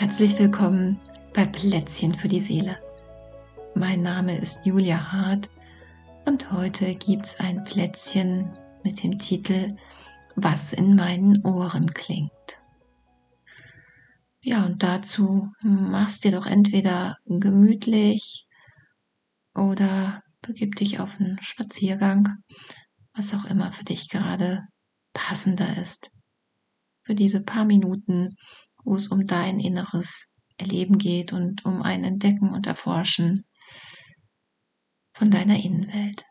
Herzlich willkommen bei Plätzchen für die Seele. Mein Name ist Julia Hart und heute gibt's ein Plätzchen mit dem Titel Was in meinen Ohren klingt. Ja, und dazu machst dir doch entweder gemütlich oder begib dich auf einen Spaziergang, was auch immer für dich gerade passender ist. Für diese paar Minuten wo es um dein inneres Erleben geht und um ein Entdecken und Erforschen von deiner Innenwelt.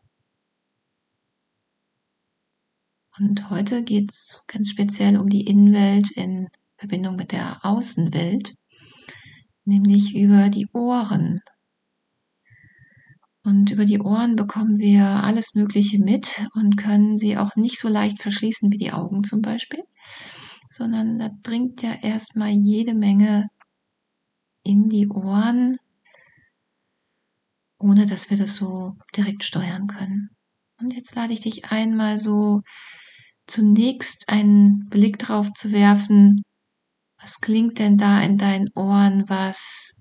Und heute geht es ganz speziell um die Innenwelt in Verbindung mit der Außenwelt, nämlich über die Ohren. Und über die Ohren bekommen wir alles Mögliche mit und können sie auch nicht so leicht verschließen wie die Augen zum Beispiel sondern da dringt ja erstmal jede Menge in die Ohren, ohne dass wir das so direkt steuern können. Und jetzt lade ich dich einmal so zunächst einen Blick drauf zu werfen, was klingt denn da in deinen Ohren, was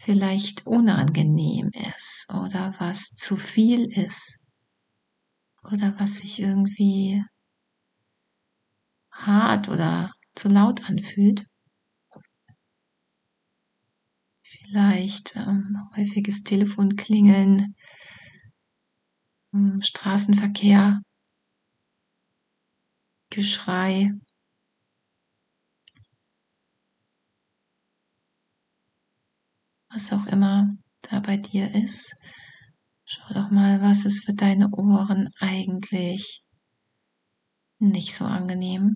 vielleicht unangenehm ist oder was zu viel ist oder was sich irgendwie hart oder zu laut anfühlt. Vielleicht ähm, häufiges Telefonklingeln, ähm, Straßenverkehr, Geschrei. Was auch immer da bei dir ist. Schau doch mal, was ist für deine Ohren eigentlich nicht so angenehm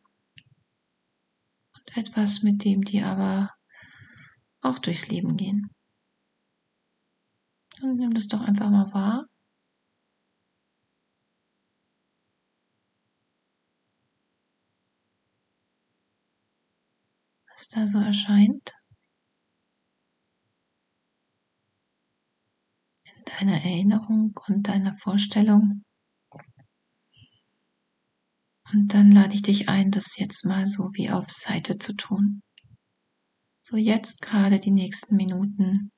etwas, mit dem die aber auch durchs Leben gehen. Und nimm das doch einfach mal wahr. Was da so erscheint. In deiner Erinnerung und deiner Vorstellung. Und dann lade ich dich ein, das jetzt mal so wie auf Seite zu tun. So jetzt gerade die nächsten Minuten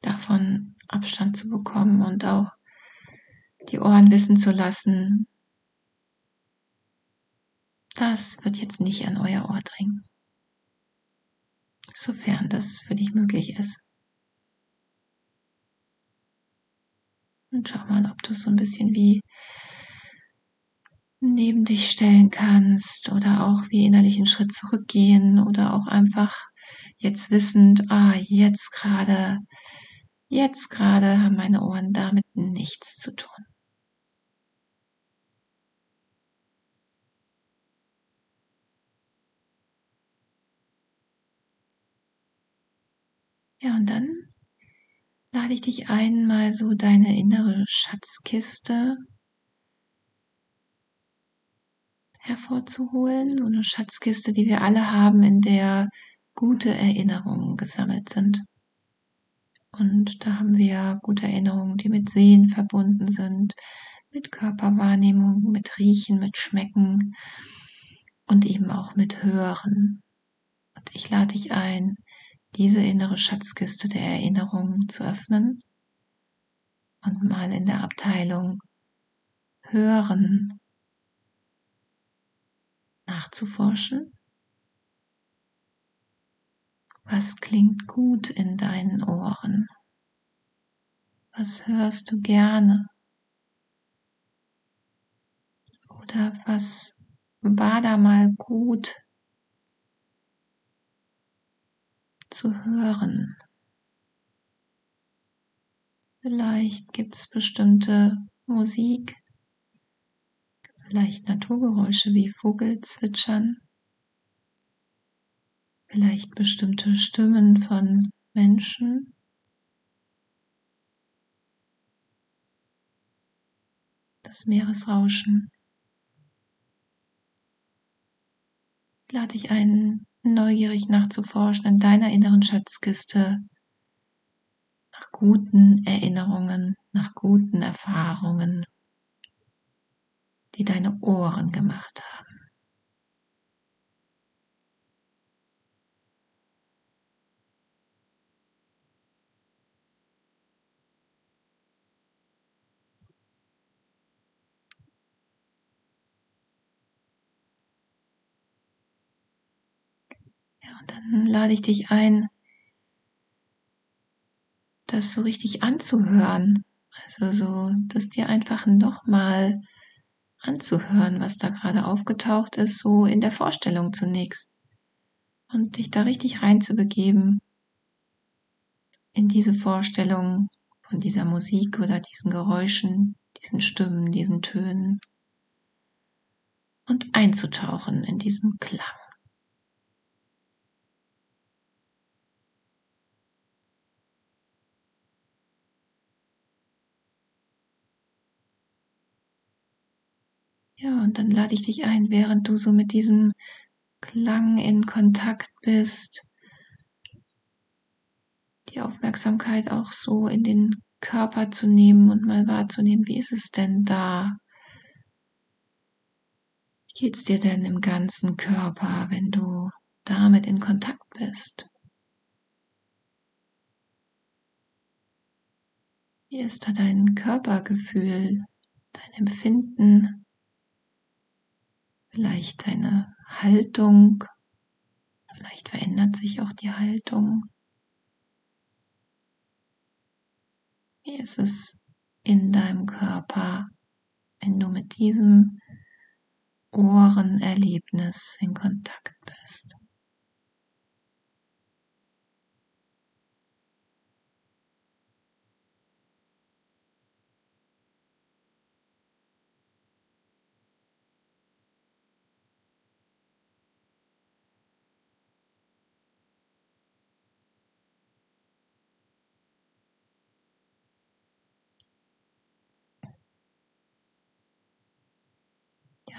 davon Abstand zu bekommen und auch die Ohren wissen zu lassen, das wird jetzt nicht an euer Ohr dringen. Sofern das für dich möglich ist. Und schau mal, ob du so ein bisschen wie neben dich stellen kannst oder auch wie innerlich einen Schritt zurückgehen oder auch einfach jetzt wissend, ah, jetzt gerade, jetzt gerade haben meine Ohren damit nichts zu tun. Ja, und dann lade ich dich ein, mal so deine innere Schatzkiste hervorzuholen, so eine Schatzkiste, die wir alle haben, in der gute Erinnerungen gesammelt sind. Und da haben wir gute Erinnerungen, die mit Sehen verbunden sind, mit Körperwahrnehmung, mit Riechen, mit Schmecken und eben auch mit Hören. Und ich lade dich ein, diese innere Schatzkiste der Erinnerungen zu öffnen und mal in der Abteilung Hören nachzuforschen. Was klingt gut in deinen Ohren? Was hörst du gerne? Oder was war da mal gut zu hören? Vielleicht gibt es bestimmte Musik, vielleicht Naturgeräusche wie Vogelzwitschern, vielleicht bestimmte Stimmen von Menschen. Das Meeresrauschen. Ich lade dich ein, neugierig nachzuforschen in deiner inneren Schatzkiste nach guten Erinnerungen, nach guten Erfahrungen, die deine Ohren gemacht haben. Ja, und dann lade ich dich ein, das so richtig anzuhören. Also so, dass dir einfach nochmal mal anzuhören, was da gerade aufgetaucht ist, so in der Vorstellung zunächst. Und dich da richtig reinzubegeben in diese Vorstellung von dieser Musik oder diesen Geräuschen, diesen Stimmen, diesen Tönen und einzutauchen in diesen Klang. Ja, und dann lade ich dich ein, während du so mit diesem Klang in Kontakt bist, die Aufmerksamkeit auch so in den Körper zu nehmen und mal wahrzunehmen, wie ist es denn da? Wie geht's dir denn im ganzen Körper, wenn du damit in Kontakt bist? Wie ist da dein Körpergefühl, dein Empfinden? Vielleicht deine Haltung, vielleicht verändert sich auch die Haltung. Wie ist es in deinem Körper, wenn du mit diesem Ohrenerlebnis in Kontakt bist?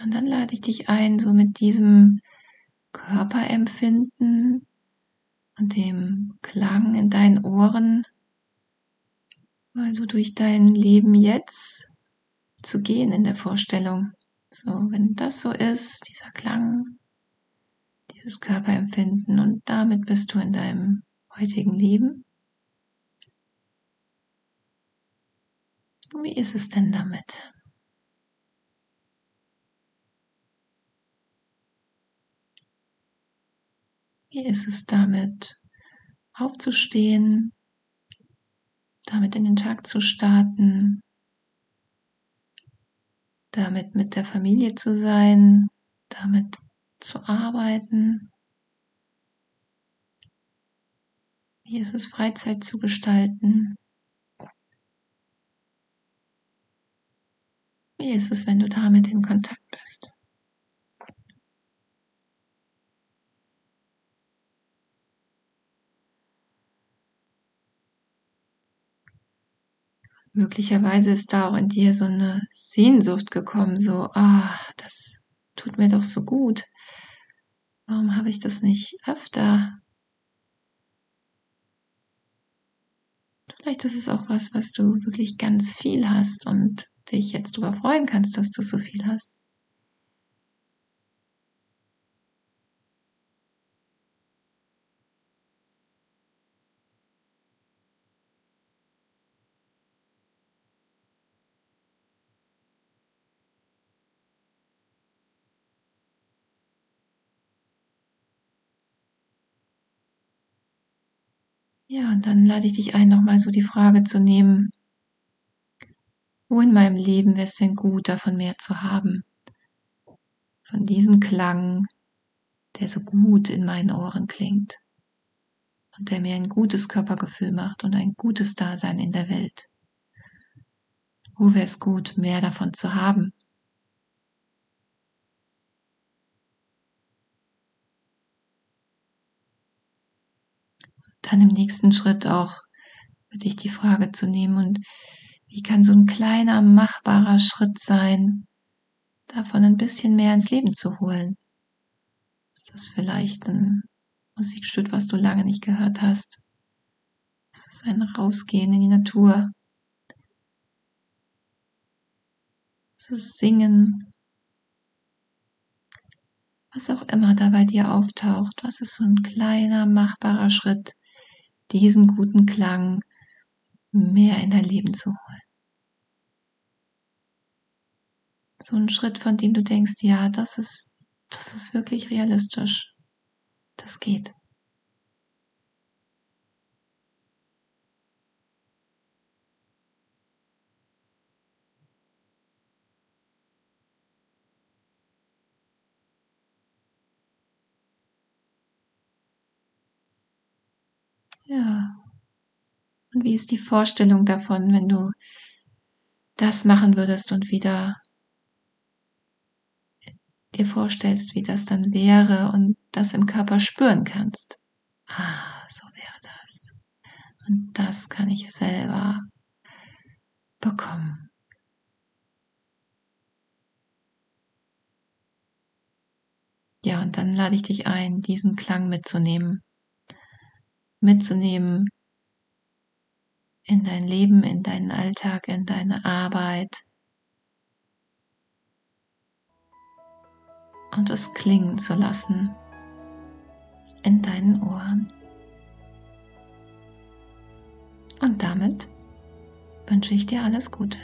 Und dann lade ich dich ein, so mit diesem Körperempfinden und dem Klang in deinen Ohren mal so durch dein Leben jetzt zu gehen in der Vorstellung. So, wenn das so ist, dieser Klang, dieses Körperempfinden und damit bist du in deinem heutigen Leben. Wie ist es denn damit? Wie ist es damit, aufzustehen, damit in den Tag zu starten, damit mit der Familie zu sein, damit zu arbeiten? Wie ist es, Freizeit zu gestalten? Wie ist es, wenn du damit in Kontakt bist? Möglicherweise ist da auch in dir so eine Sehnsucht gekommen, so, ah, das tut mir doch so gut. Warum habe ich das nicht öfter? Vielleicht ist es auch was, was du wirklich ganz viel hast und dich jetzt darüber freuen kannst, dass du so viel hast. Ja, und dann lade ich dich ein, nochmal so die Frage zu nehmen, wo in meinem Leben wäre es denn gut, davon mehr zu haben? Von diesem Klang, der so gut in meinen Ohren klingt und der mir ein gutes Körpergefühl macht und ein gutes Dasein in der Welt. Wo wäre es gut, mehr davon zu haben? Dann im nächsten Schritt auch für dich die Frage zu nehmen und wie kann so ein kleiner machbarer Schritt sein, davon ein bisschen mehr ins Leben zu holen? Ist das vielleicht ein Musikstück, was du lange nicht gehört hast? Ist es ein Rausgehen in die Natur? Ist es Singen? Was auch immer da bei dir auftaucht, was ist so ein kleiner machbarer Schritt, diesen guten Klang mehr in dein Leben zu holen. So ein Schritt, von dem du denkst, ja, das ist, das ist wirklich realistisch. Das geht. Wie ist die Vorstellung davon, wenn du das machen würdest und wieder dir vorstellst, wie das dann wäre und das im Körper spüren kannst. Ah, so wäre das. Und das kann ich selber bekommen. Ja, und dann lade ich dich ein, diesen Klang mitzunehmen. Mitzunehmen in dein Leben, in deinen Alltag, in deine Arbeit. Und es klingen zu lassen in deinen Ohren. Und damit wünsche ich dir alles Gute.